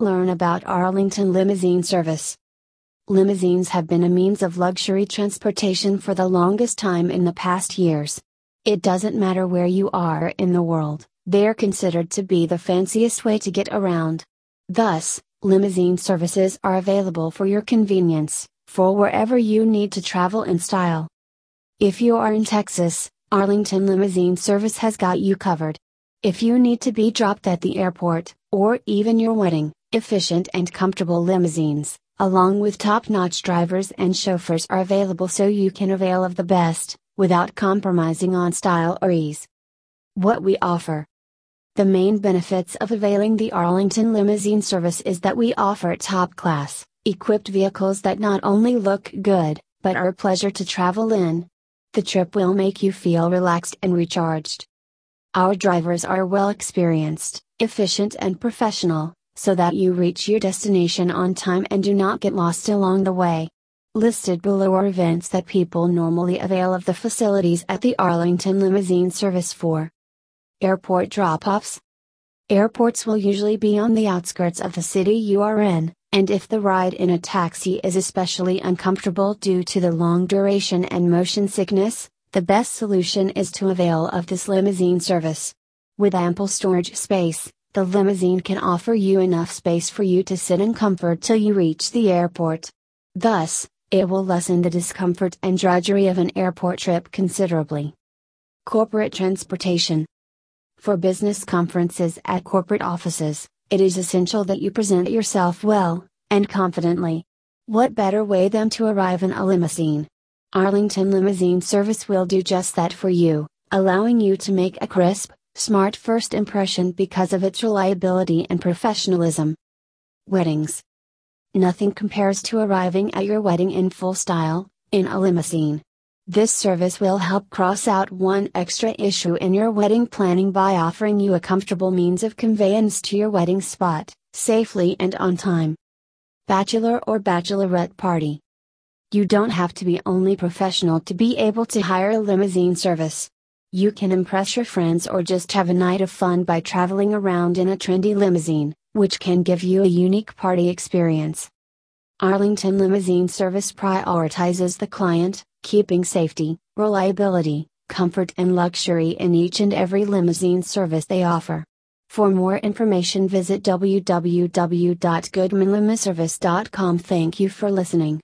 Learn about Arlington Limousine Service. Limousines have been a means of luxury transportation for the longest time in the past years. It doesn't matter where you are in the world, they're considered to be the fanciest way to get around. Thus, limousine services are available for your convenience, for wherever you need to travel in style. If you are in Texas, Arlington Limousine Service has got you covered. If you need to be dropped at the airport, or even your wedding, efficient and comfortable limousines, along with top notch drivers and chauffeurs, are available so you can avail of the best, without compromising on style or ease. What we offer The main benefits of availing the Arlington Limousine Service is that we offer top class, equipped vehicles that not only look good, but are a pleasure to travel in. The trip will make you feel relaxed and recharged. Our drivers are well experienced, efficient, and professional, so that you reach your destination on time and do not get lost along the way. Listed below are events that people normally avail of the facilities at the Arlington Limousine Service for. Airport drop offs. Airports will usually be on the outskirts of the city you are in, and if the ride in a taxi is especially uncomfortable due to the long duration and motion sickness, the best solution is to avail of this limousine service. With ample storage space, the limousine can offer you enough space for you to sit in comfort till you reach the airport. Thus, it will lessen the discomfort and drudgery of an airport trip considerably. Corporate Transportation For business conferences at corporate offices, it is essential that you present yourself well, and confidently. What better way than to arrive in a limousine? Arlington Limousine Service will do just that for you, allowing you to make a crisp, smart first impression because of its reliability and professionalism. Weddings Nothing compares to arriving at your wedding in full style, in a limousine. This service will help cross out one extra issue in your wedding planning by offering you a comfortable means of conveyance to your wedding spot, safely and on time. Bachelor or bachelorette party. You don't have to be only professional to be able to hire a limousine service. You can impress your friends or just have a night of fun by traveling around in a trendy limousine, which can give you a unique party experience. Arlington Limousine Service prioritizes the client, keeping safety, reliability, comfort, and luxury in each and every limousine service they offer. For more information, visit www.goodmanlimoservice.com. Thank you for listening.